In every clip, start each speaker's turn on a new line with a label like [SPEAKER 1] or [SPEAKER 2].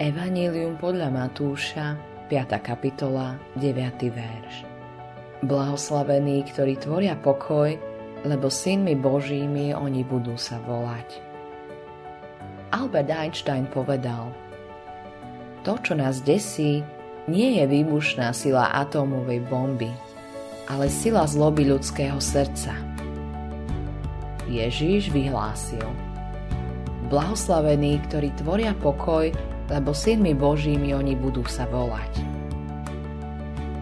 [SPEAKER 1] Evangelium podľa Matúša, 5. kapitola, 9. verš. Blahoslavení, ktorí tvoria pokoj, lebo synmi Božími oni budú sa volať. Albert Einstein povedal, to, čo nás desí, nie je výbušná sila atómovej bomby, ale sila zloby ľudského srdca. Ježíš vyhlásil – blahoslavení, ktorí tvoria pokoj, lebo synmi Božími oni budú sa volať.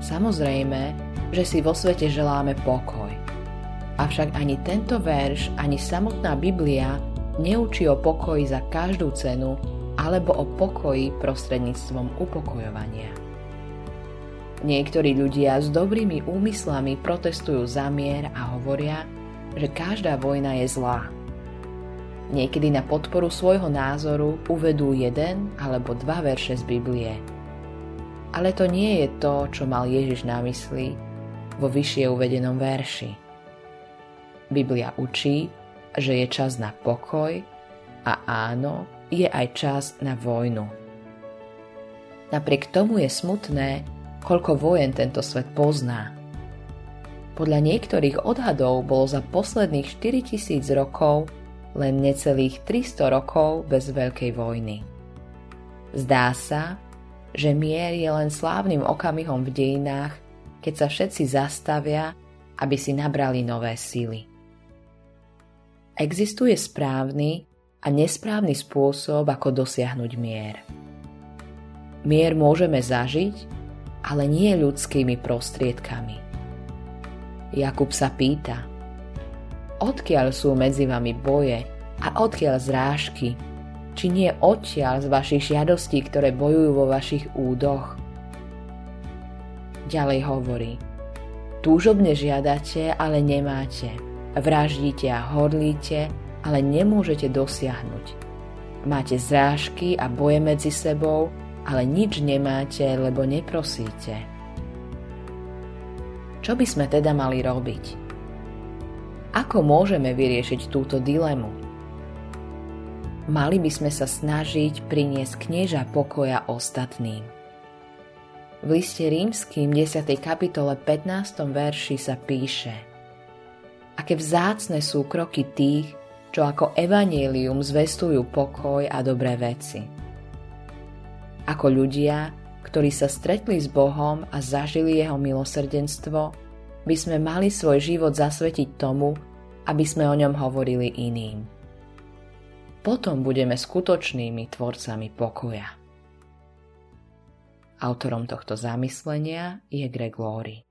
[SPEAKER 1] Samozrejme, že si vo svete želáme pokoj. Avšak ani tento verš, ani samotná Biblia neučí o pokoji za každú cenu alebo o pokoji prostredníctvom upokojovania. Niektorí ľudia s dobrými úmyslami protestujú za mier a hovoria, že každá vojna je zlá. Niekedy na podporu svojho názoru uvedú jeden alebo dva verše z Biblie. Ale to nie je to, čo mal Ježiš na mysli vo vyššie uvedenom verši. Biblia učí, že je čas na pokoj a áno, je aj čas na vojnu. Napriek tomu je smutné, koľko vojen tento svet pozná. Podľa niektorých odhadov bolo za posledných 4000 rokov len necelých 300 rokov bez veľkej vojny. Zdá sa, že mier je len slávnym okamihom v dejinách, keď sa všetci zastavia, aby si nabrali nové síly. Existuje správny a nesprávny spôsob, ako dosiahnuť mier. Mier môžeme zažiť, ale nie ľudskými prostriedkami. Jakub sa pýta – odkiaľ sú medzi vami boje a odkiaľ zrážky, či nie odtiaľ z vašich žiadostí, ktoré bojujú vo vašich údoch. Ďalej hovorí, túžobne žiadate, ale nemáte, vraždíte a horlíte, ale nemôžete dosiahnuť. Máte zrážky a boje medzi sebou, ale nič nemáte, lebo neprosíte. Čo by sme teda mali robiť? Ako môžeme vyriešiť túto dilemu? Mali by sme sa snažiť priniesť knieža pokoja ostatným. V liste rímským 10. kapitole 15. verši sa píše Aké vzácne sú kroky tých, čo ako evanielium zvestujú pokoj a dobré veci. Ako ľudia, ktorí sa stretli s Bohom a zažili jeho milosrdenstvo, by sme mali svoj život zasvetiť tomu, aby sme o ňom hovorili iným. Potom budeme skutočnými tvorcami pokoja. Autorom tohto zamyslenia je Greg Laurie.